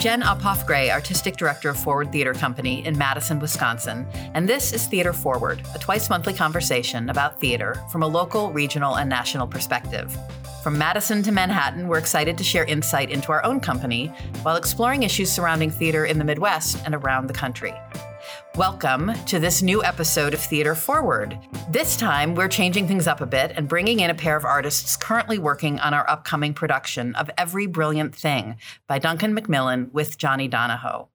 Jen Uphoff Gray, Artistic Director of Forward Theater Company in Madison, Wisconsin, and this is Theater Forward, a twice monthly conversation about theater from a local, regional, and national perspective. From Madison to Manhattan, we're excited to share insight into our own company while exploring issues surrounding theater in the Midwest and around the country. Welcome to this new episode of Theater Forward. This time, we're changing things up a bit and bringing in a pair of artists currently working on our upcoming production of Every Brilliant Thing by Duncan Macmillan with Jonny Donahoe.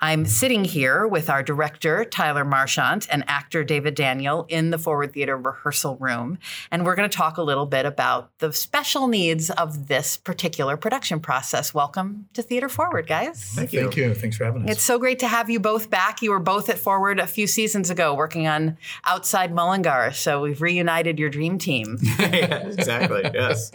I'm sitting here with our director, Tyler Marchant, and actor David Daniel in the Forward Theater rehearsal room. And we're going to talk a little bit about the special needs of this particular production process. Welcome to Theater Forward, guys. Thank you. Thank you. Thanks for having us. It's so great to have you both back. You were both at Forward a few seasons ago working on Outside Mullingar. So we've reunited your dream team. yeah, exactly. Yes.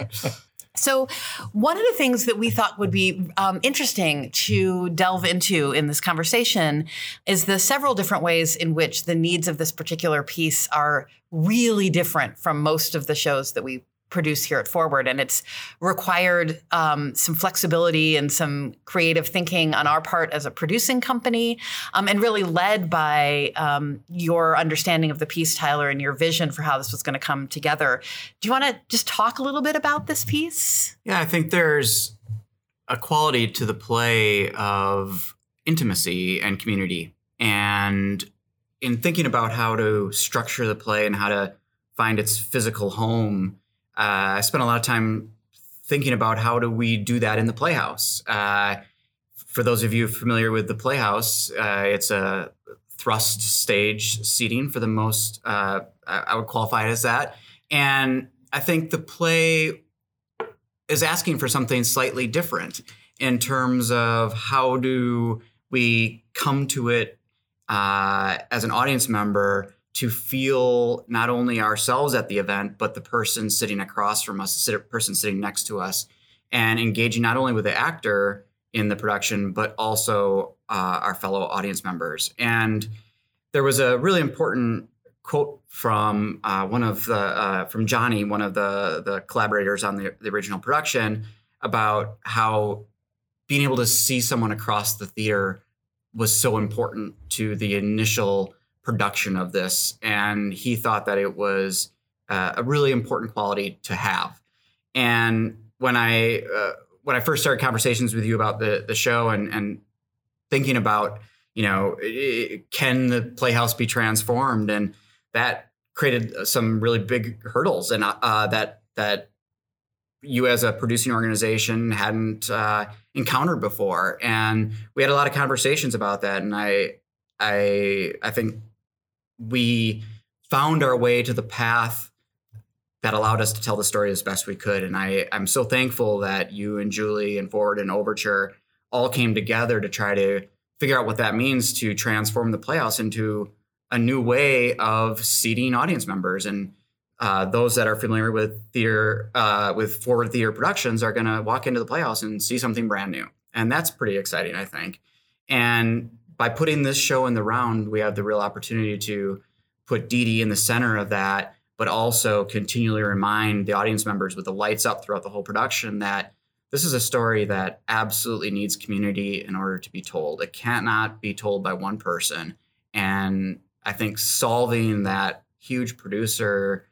So, one of the things that we thought would be um, interesting to delve into in this conversation is the several different ways in which the needs of this particular piece are really different from most of the shows that we produce here at Forward. And it's required um, some flexibility and some creative thinking on our part as a producing company, um, and really led by um, your understanding of the piece, Tyler, and your vision for how this was going to come together. Do you want to just talk a little bit about this piece? Yeah, I think there's a quality to the play of intimacy and community. And in thinking about how to structure the play and how to find its physical home, uh, I spent a lot of time thinking about how do we do that in the Playhouse. Uh, for those of you familiar with the Playhouse, uh, it's a thrust stage seating for the most. Uh, I would qualify it as that, and I think the play is asking for something slightly different in terms of how do we come to it uh, as an audience member to feel not only ourselves at the event, but the person sitting across from us, the person sitting next to us, and engaging not only with the actor in the production, but also uh, our fellow audience members. And there was a really important quote from uh, one of the uh, from Jonny, one of the the collaborators on the, the original production, about how being able to see someone across the theater was so important to the initial production of this, and he thought that it was uh, a really important quality to have. And when I uh, when I first started conversations with you about the the show and and thinking about you know can the playhouse be transformed and that created some really big hurdles and uh, that that you as a producing organization hadn't uh, encountered before and we had a lot of conversations about that and i i i think we found our way to the path that allowed us to tell the story as best we could. And I, I'm so thankful that you and Julie and Forward and Overture all came together to try to figure out what that means to transform the Playhouse into a new way of seating audience members. And uh, those that are familiar with theater, uh, with Forward Theater Productions, are going to walk into the Playhouse and see something brand new, and that's pretty exciting, I think. And by putting this show in the round, we have the real opportunity to put Dee in the center of that, but also continually remind the audience members with the lights up throughout the whole production that this is a story that absolutely needs community in order to be told. It cannot be told by one person. And I think solving that huge producer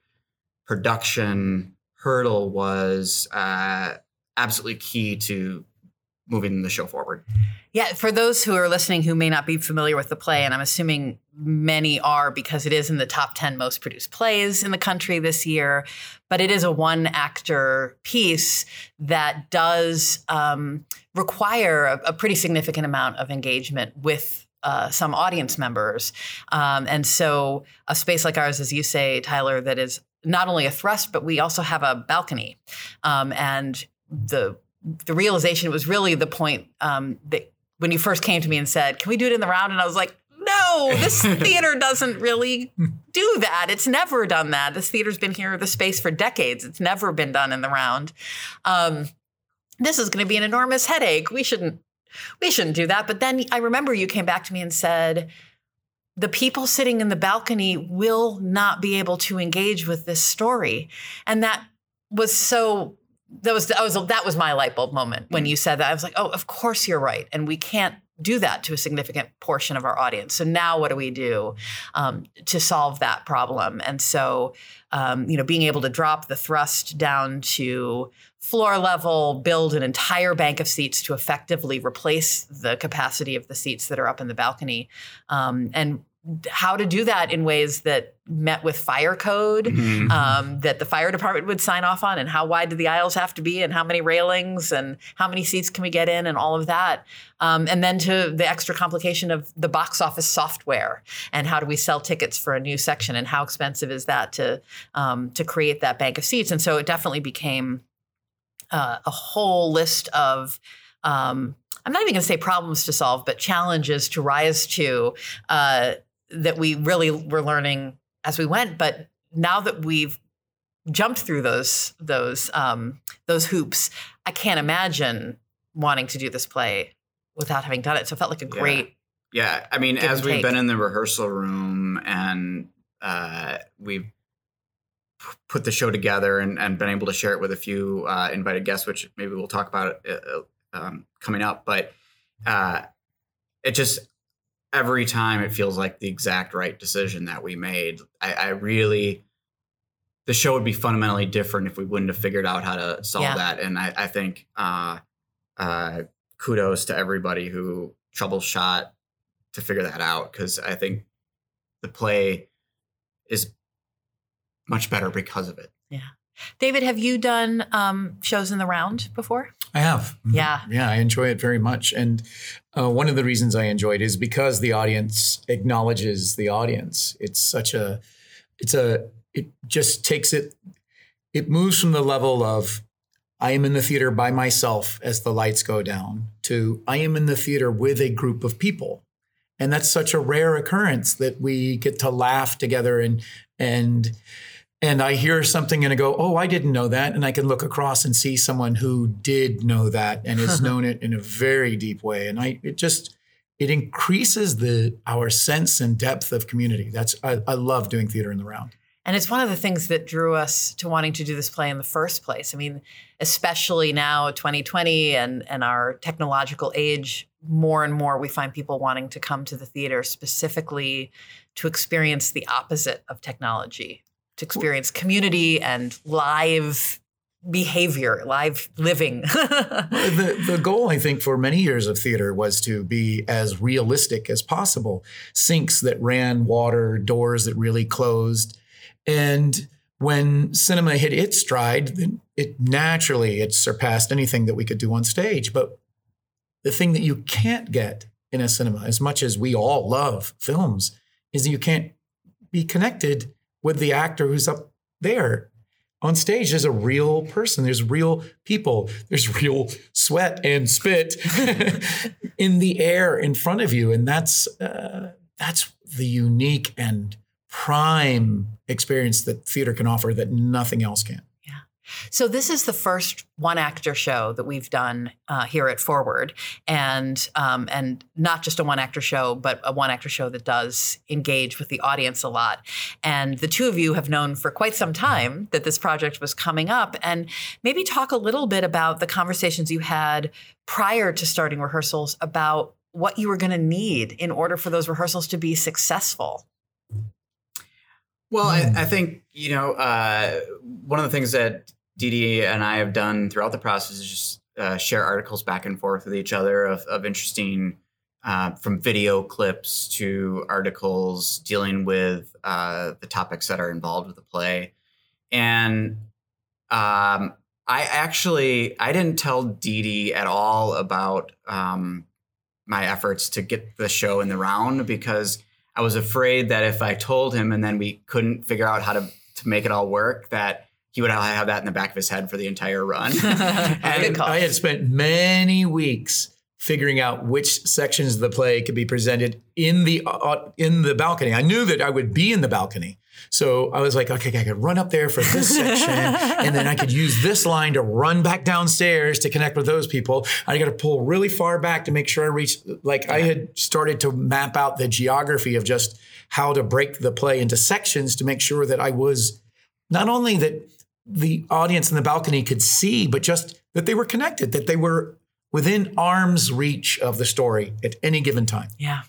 production hurdle was uh, absolutely key to moving the show forward. Yeah, for those who are listening who may not be familiar with the play, and I'm assuming many are because it is in the top 10 most produced plays in the country this year, but it is a one actor piece that does um, require a, a, pretty significant amount of engagement with. Uh, some audience members. Um, and so, a space like ours, as you say, Tyler, that is not only a thrust, but we also have a balcony. Um, and the the realization was really the point um, that when you first came to me and said, "Can we do it in the round?" and I was like, "No, this theater doesn't really do that. It's never done that. This theater's been here the space for decades. It's never been done in the round. Um, this is going to be an enormous headache. We shouldn't we shouldn't do that." But then I remember you came back to me and said. The people sitting in the balcony will not be able to engage with this story. And that was so that was that was that was my light bulb moment when you said that. I was like, oh, of course you're right, and we can't do that to a significant portion of our audience. So now, what do we do um, to solve that problem? And so, um, you know, being able to drop the thrust down to floor level, build an entire bank of seats to effectively replace the capacity of the seats that are up in the balcony, um, and how to do that in ways that met with fire code mm-hmm. um, that the fire department would sign off on and how wide do the aisles have to be and how many railings and how many seats can we get in and all of that um, and then to the extra complication of the box office software and how do we sell tickets for a new section and how expensive is that to um, to create that bank of seats and so it definitely became uh, a whole list of um, I'm not even going to say problems to solve, but challenges to rise to uh, that we really were learning as we went. But now that we've jumped through those those um, those hoops, I can't imagine wanting to do this play without having done it. So it felt like a great. Yeah, I mean, as we've take. been in the rehearsal room and uh, we've put the show together and, and, been able to share it with a few uh, invited guests, which maybe we'll talk about uh, uh um, coming up. But uh, it just every time it feels like the exact right decision that we made. I, I really, the show would be fundamentally different if we wouldn't have figured out how to solve yeah. that. And I, I think uh, uh, kudos to everybody who troubleshot to figure that out because I think the play is much better because of it. Yeah. David, have you done um, shows in the round before? I have. Mm-hmm. Yeah. Yeah, I enjoy it very much. And uh, one of the reasons I enjoy it is because the audience acknowledges the audience. It's such a, it's a, it just takes it, it moves from the level of I am in the theater by myself as the lights go down to I am in the theater with a group of people. And that's such a rare occurrence that we get to laugh together and, and, and I hear something and I go, oh, I didn't know that. And I can look across and see someone who did know that and has known it in a very deep way. And I, it just, it increases the our sense and depth of community. That's I, I love doing theater in the round. And it's one of the things that drew us to wanting to do this play in the first place. I mean, especially now, 2020 and, and our technological age, more and more we find people wanting to come to the theater specifically to experience the opposite of technology, to experience community and live behavior, live living. the, the goal, I think, for many years of theater was to be as realistic as possible. Sinks that ran water, doors that really closed. And when cinema hit its stride, it naturally it surpassed anything that we could do on stage. But the thing that you can't get in a cinema, as much as we all love films, is that you can't be connected with the actor who's up there. On stage there's a real person. There's real people. There's real sweat and spit in the air in front of you. And that's uh, that's the unique and prime experience that theater can offer that nothing else can so this is the first one actor show that we've done uh, here at Forward, and um, and not just a one actor show, but a one actor show that does engage with the audience a lot. And the two of you have known for quite some time that this project was coming up, and maybe talk a little bit about the conversations you had prior to starting rehearsals about what you were going to need in order for those rehearsals to be successful. Well, I, I, think you know uh, one of the things that Dee and I have done throughout the process is just uh, share articles back and forth with each other of, of interesting, uh, from video clips to articles dealing with uh, the topics that are involved with the play. And um, I actually I didn't tell Dee at all about um, my efforts to get the show in the round because I was afraid that if I told him and then we couldn't figure out how to to make it all work, that he would have that in the back of his head for the entire run. and I had spent many weeks figuring out which sections of the play could be presented in the uh, in the balcony. I knew that I would be in the balcony. So I was like, okay, I could run up there for this section, and then I could use this line to run back downstairs to connect with those people. I got to pull really far back to make sure I reach. Like yeah. I had started to map out the geography of just how to break the play into sections to make sure that I was not only that the audience in the balcony could see, but just that they were connected, that they were within arm's reach of the story at any given time. Yeah.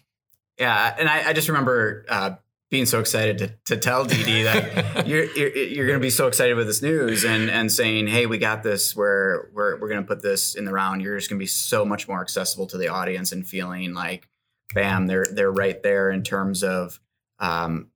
Yeah, and I, I just remember uh, being so excited to, to tell Dee Dee that you're you're, you're going to be so excited with this news and and saying, hey, we got this. We're we're we're going to put this in the round. You're just going to be so much more accessible to the audience and feeling like, bam, they're they're right there in terms of um,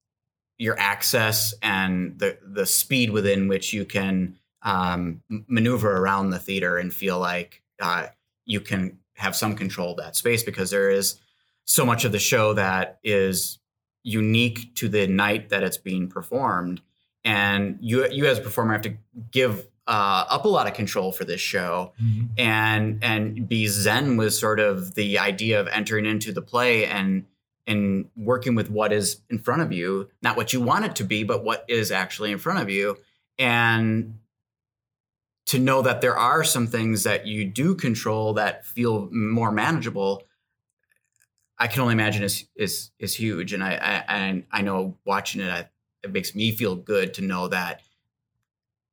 your access and the the speed within which you can um, maneuver around the theater and feel like uh, you can have some control of that space because there is so much of the show that is unique to the night that it's being performed and you you as a performer have to give uh, up a lot of control for this show mm-hmm. and and be zen with sort of the idea of entering into the play and and working with what is in front of you not what you want it to be but what is actually in front of you and to know that there are some things that you do control that feel more manageable I can only imagine is is is huge, and I I I know watching it, I, it makes me feel good to know that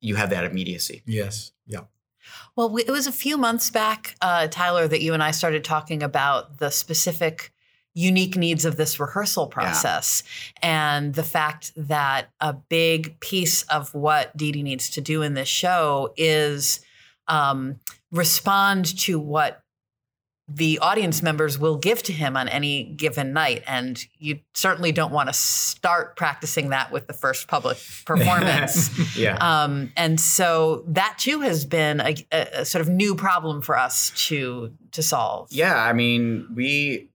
you have that immediacy. Yes. Yeah. Well, we, it was a few months back, uh, Tyler, that you and I started talking about the specific unique needs of this rehearsal process yeah. and the fact that a big piece of what Dee Dee needs to do in this show is um, respond to what the audience members will give to him on any given night. And you certainly don't want to start practicing that with the first public performance. yeah. Um, and so that too has been a, a, sort of new problem for us to to solve. Yeah, I mean, we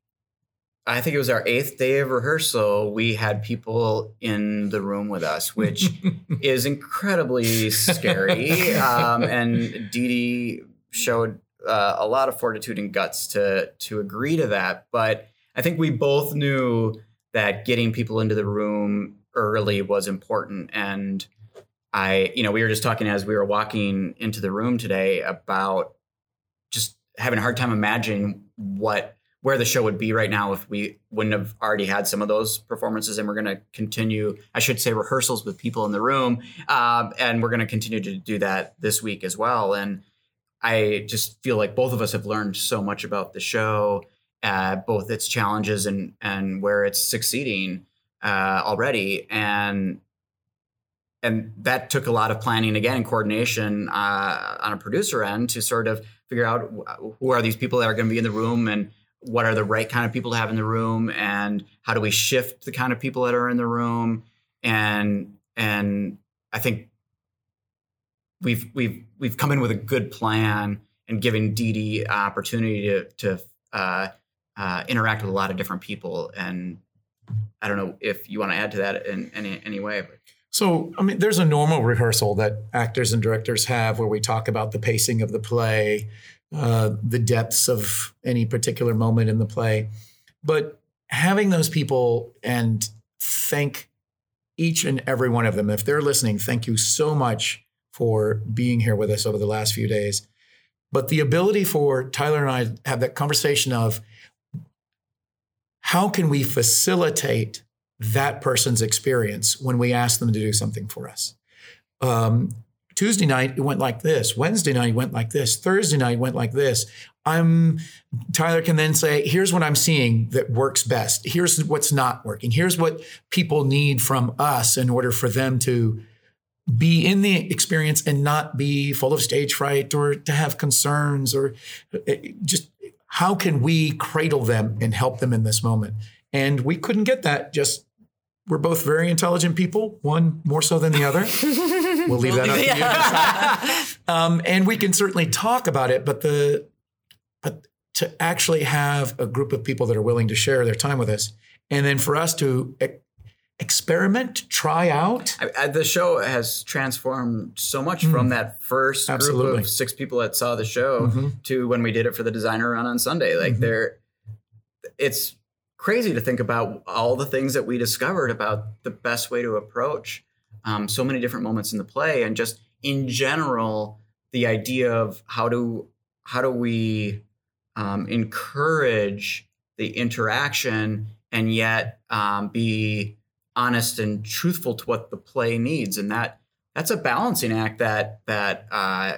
I think it was our eighth day of rehearsal. We had people in the room with us, which is incredibly scary. Um, and Dee Dee showed uh, a lot of fortitude and guts to to agree to that. But I think we both knew that getting people into the room early was important. And I, you know, we were just talking as we were walking into the room today about just having a hard time imagining what where the show would be right now if we wouldn't have already had some of those performances and we're going to continue i should say rehearsals with people in the room um, and we're going to continue to do that this week as well. And I just feel like both of us have learned so much about the show, uh, both its challenges and and where it's succeeding uh, already, and and that took a lot of planning again, and coordination uh, on a producer end to sort of figure out who are these people that are going to be in the room and what are the right kind of people to have in the room and how do we shift the kind of people that are in the room and and I think we've we've we've come in with a good plan and giving Dee opportunity to to uh, uh, interact with a lot of different people. And I don't know if you want to add to that in any any way. So, I mean, there's a normal rehearsal that actors and directors have where we talk about the pacing of the play, uh, the depths of any particular moment in the play. But having those people and thank each and every one of them, if they're listening, thank you so much for being here with us over the last few days. But the ability for Tyler and I have that conversation of how can we facilitate that person's experience when we ask them to do something for us? Um, Tuesday night it went like this. Wednesday night it went like this. Thursday night it went like this. I'm Tyler can then say, here's what I'm seeing that works best. Here's what's not working. Here's what people need from us in order for them to be in the experience and not be full of stage fright or to have concerns or uh, just how can we cradle them and help them in this moment and we couldn't get that just we're both very intelligent people one more so than the other we'll leave that up to you um, and we can certainly talk about it but the but to actually have a group of people that are willing to share their time with us and then for us to experiment, try out. I, I, the show has transformed so much mm. from that first Absolutely. group of six people that saw the show mm-hmm. to when we did it for the designer run on Sunday. Like mm-hmm. there, it's crazy to think about all the things that we discovered about the best way to approach um, so many different moments in the play, and just in general, the idea of how do how do we um, encourage the interaction and yet um, be honest and truthful to what the play needs and that that's a balancing act that that uh,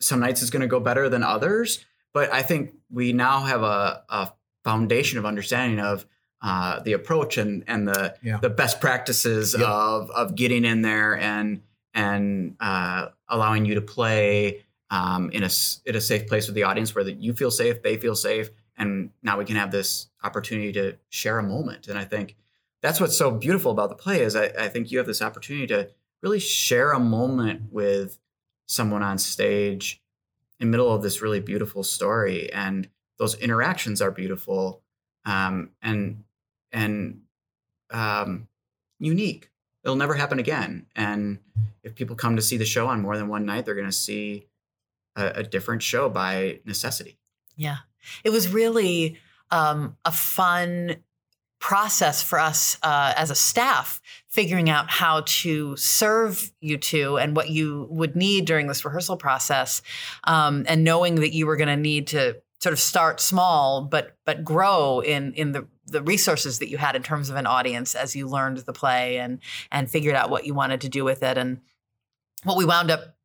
some nights is going to go better than others. But I think we now have a, a foundation of understanding of uh, the approach and and the Yeah. the best practices of of getting in there and and uh, allowing you to play um, in a in a safe place with the audience where that you feel safe, they feel safe, and now we can have this opportunity to share a moment. And I think that's what's so beautiful about the play is I, I think you have this opportunity to really share a moment with someone on stage in the middle of this really beautiful story and those interactions are beautiful um, and and um, unique it'll never happen again and if people come to see the show on more than one night they're going to see a, a different show by necessity Yeah. It was really um, a fun process for us uh, as a staff, figuring out how to serve you two and what you would need during this rehearsal process, um, and knowing that you were going to need to sort of start small, but but grow in in the the resources that you had in terms of an audience as you learned the play and and figured out what you wanted to do with it and what we wound up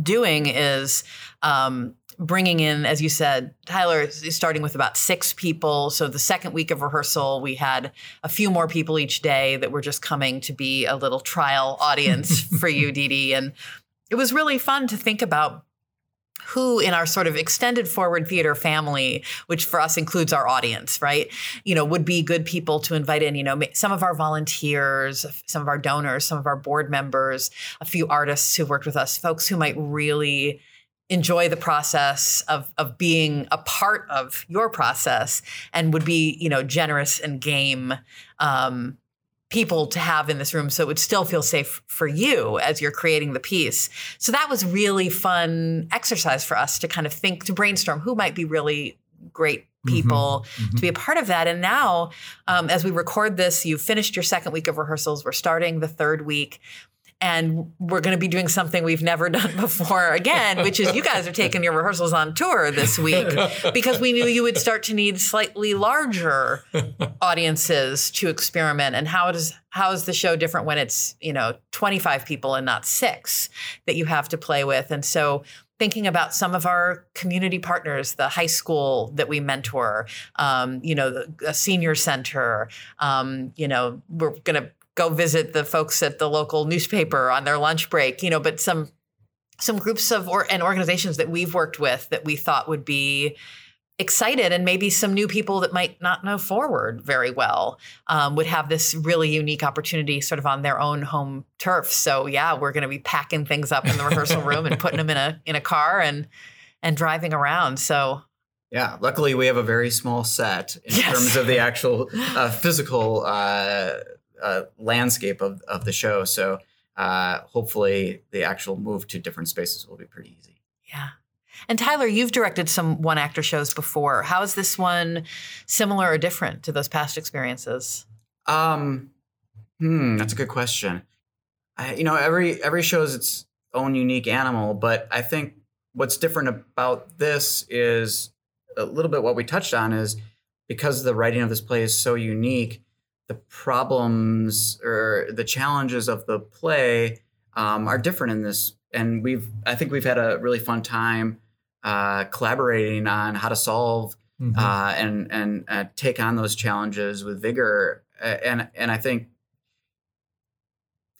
doing is um, bringing in, as you said, Tyler is starting with about six people. So the second week of rehearsal, we had a few more people each day that were just coming to be a little trial audience for you, Dee Dee. And it was really fun to think about who in our sort of extended forward theater family which for us includes our audience right you know would be good people to invite in. You know some of our volunteers some of our donors some of our board members a few artists who've worked with us folks who might really enjoy the process of of being a part of your process and would be you know generous and game um, people to have in this room so it would still feel safe for you as you're creating the piece. So that was really fun exercise for us to kind of think to brainstorm who might be really great people to be a part of that. And now um, as we record this you've finished your second week of rehearsals. We're starting the third week and we're going to be doing something we've never done before again, which is you guys are taking your rehearsals on tour this week because we knew you would start to need slightly larger audiences to experiment. And how does how is the show different when it's you know 25 people and not six that you have to play with? And so thinking about some of our community partners, the high school that we mentor, um, you know, the a senior center, um, you know, we're going to go visit the folks at the local newspaper on their lunch break, you know, but some some groups of or and organizations that we've worked with that we thought would be excited and maybe some new people that might not know forward very well um, would have this really unique opportunity sort of on their own home turf so yeah we're going to be packing things up in the rehearsal room and putting them in a in a car and and driving around so Yeah, luckily we have a very small set in Yes. terms of the actual uh, physical uh, uh, landscape of, of the show. So uh, hopefully the actual move to different spaces will be pretty easy. Yeah. And Tyler, you've directed some one actor shows before. How is this one similar or different to those past experiences? Um, hmm, that's a good question. I, you know, every every show is its own unique animal, but I think what's different about this is a little bit what we touched on is because the writing of this play is so unique, the problems or the challenges of the play um, are different in this. And we've, I think we've had a really fun time uh, collaborating on how to solve Mhm. uh, and and uh, take on those challenges with vigor. And and I think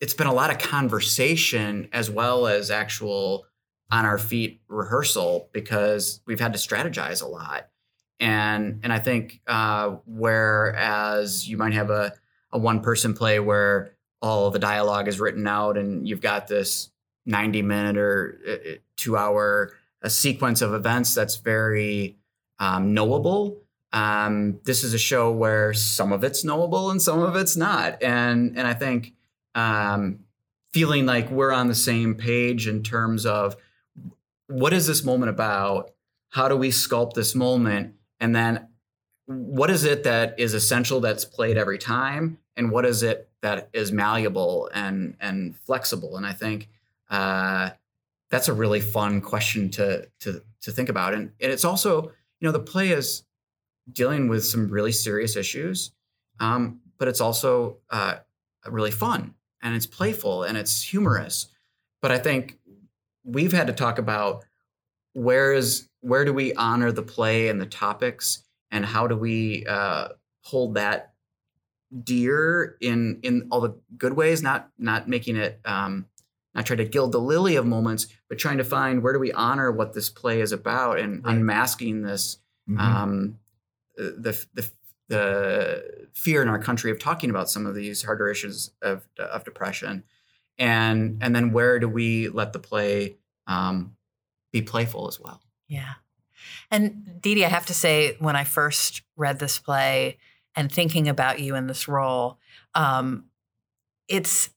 it's been a lot of conversation as well as actual on our feet rehearsal because we've had to strategize a lot. And and I think uh, whereas you might have a a one person play where all the dialogue is written out and you've got this 90 minute or uh, two hour a sequence of events that's very um, knowable. Um, this is a show where some of it's knowable and some of it's not, and and I think um, feeling like we're on the same page in terms of what is this moment about? How do we sculpt this moment? And then what is it that is essential that's played every time? And what is it that is malleable and and flexible? And I think uh, that's a really fun question to to to think about. And, and it's also, you know, the play is dealing with some really serious issues, um, but it's also uh, really fun and it's playful and it's humorous. but I think we've had to talk about where is where do we honor the play and the topics, and how do we uh, hold that dear in in all the good ways, not not making it um, not trying to gild the lily of moments, but trying to find where do we honor what this play is about and Right. unmasking this Mhm. um, the, the the fear in our country of talking about some of these harder issues of of depression, and and then where do we let the play um, be playful as well? Yeah. And Dee, I have to say, when I first read this play and thinking about you in this role, um, it's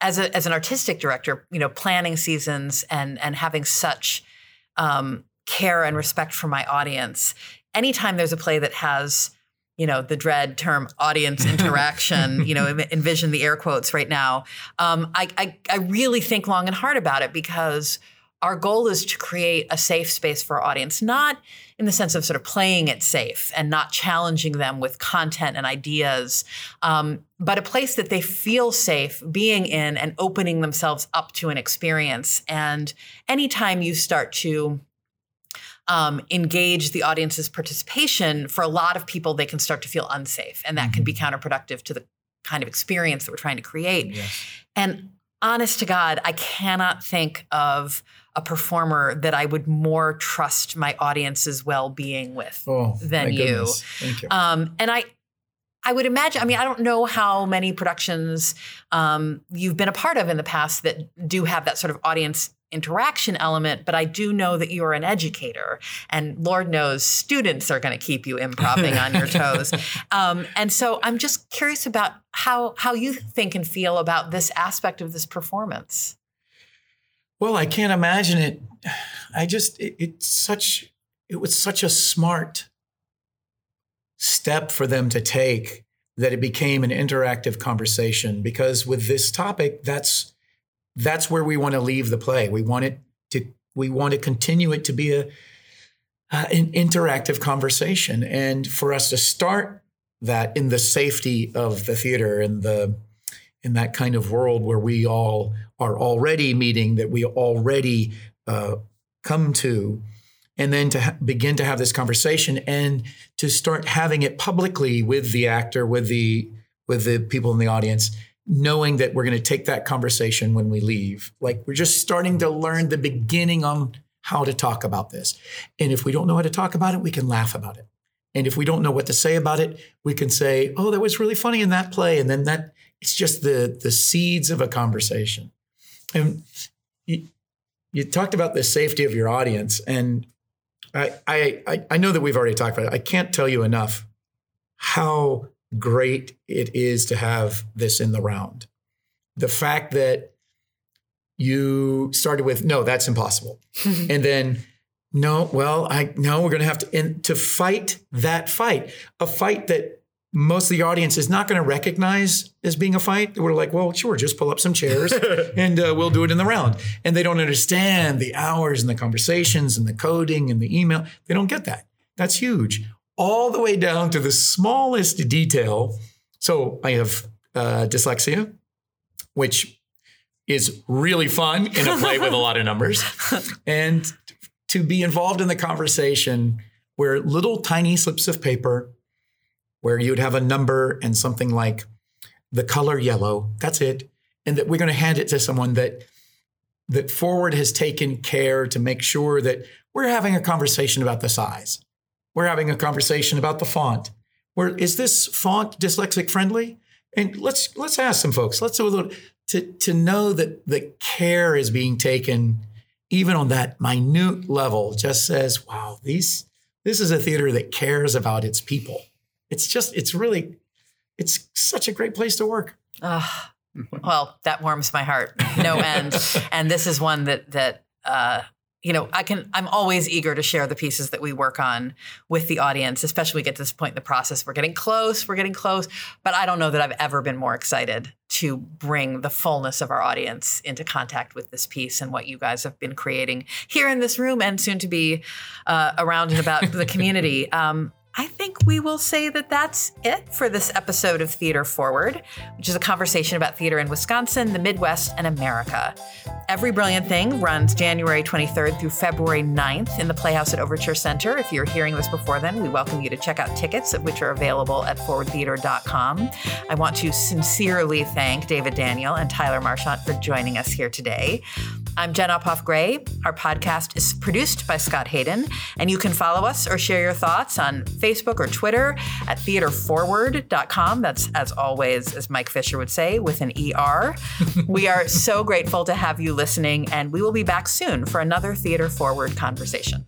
as a as an artistic director, you know, planning seasons and and having such um, care and respect for my audience. Anytime there's a play that has you know the dread term audience interaction you know envision the air quotes right now um, I, I i really think long and hard about it because our goal is to create a safe space for our audience not in the sense of sort of playing it safe and not challenging them with content and ideas um, but a place that they feel safe being in and opening themselves up to an experience and anytime you start to um, engage the audience's participation, for a lot of people, they can start to feel unsafe. And that can be counterproductive to the kind of experience that we're trying to create. Yes. And honest to God, I cannot think of a performer that I would more trust my audience's well being with. Oh, than you. goodness. Thank you. Um, and I, I would imagine. I mean, I don't know how many productions um, you've been a part of in the past that do have that sort of audience interaction element, but I do know that you're an educator, and Lord knows students are going to keep you improving on your toes. Um, and so I'm just curious about how how you think and feel about this aspect of this performance. Well, I can't imagine it. I just it, it's such it was such a smart step for them to take that it became an interactive conversation because with this topic that's that's where we want to leave the play. We want it to we want to continue it to be a uh, an interactive conversation and for us to start that in the safety of the theater and the in that kind of world where we all are already meeting that we already uh, come to and then to ha- begin to have this conversation and to start having it publicly with the actor with the with the people in the audience knowing that we're going to take that conversation when we leave. Like we're just starting to learn the beginning on how to talk about this. And if we don't know how to talk about it we can laugh about it and if we don't know what to say about it we can say oh that was really funny in that play and then that it's just the the seeds of a conversation and you, you talked about the safety of your audience and I, I I I know that we've already talked about it. I can't tell you enough how great it is to have this in the round. The fact that you started with no, that's impossible, and then no, well, I no, we're going to have to and to fight that fight, a fight that most of the audience is not going to recognize as being a fight. We're like, well, sure, just pull up some chairs and uh, we'll do it in the round. And they don't understand the hours and the conversations and the coding and the email. They don't get that. That's huge. All the way down to the smallest detail. So I have uh, dyslexia, which is really fun in a play with a lot of numbers. And to be involved in the conversation where little tiny slips of paper where you'd have a number and something like the color yellow. That's it. And that we're going to hand it to someone that that forward has taken care to make sure that we're having a conversation about the size. We're having a conversation about the font. Where is this font dyslexic friendly? And let's let's ask some folks. Let's do a little to to know that the care is being taken even on that minute level just says, wow, these this is a theater that cares about its people it's just it's really it's such a great place to work Ah, well, that warms my heart, no end. and this is one that that uh, you know I can. I'm always eager to share the pieces that we work on with the audience, especially we get to this point in the process. We're getting close. We're getting close. But I don't know that I've ever been more excited to bring the fullness of our audience into contact with this piece and what you guys have been creating here in this room and soon to be uh, around and about the community. Um, I think we will say that that's it for this episode of Theater Forward, which is a conversation about theater in Wisconsin, the Midwest, and America. Every Brilliant Thing runs January 23rd through February 9th in the Playhouse at Overture Center. If you're hearing this before then, we welcome you to check out tickets, which are available at forwardtheater.com. I want to sincerely thank David Daniel and Tyler Marchant for joining us here today. I'm Jen Uphoff Gray. Our podcast is produced by Scott Hayden, and you can follow us or share your thoughts on Facebook or Twitter at theaterforward.com. That's, as always, as Mike Fisher would say, with an ER. we are so grateful to have you listening, and we will be back soon for another Theater Forward conversation.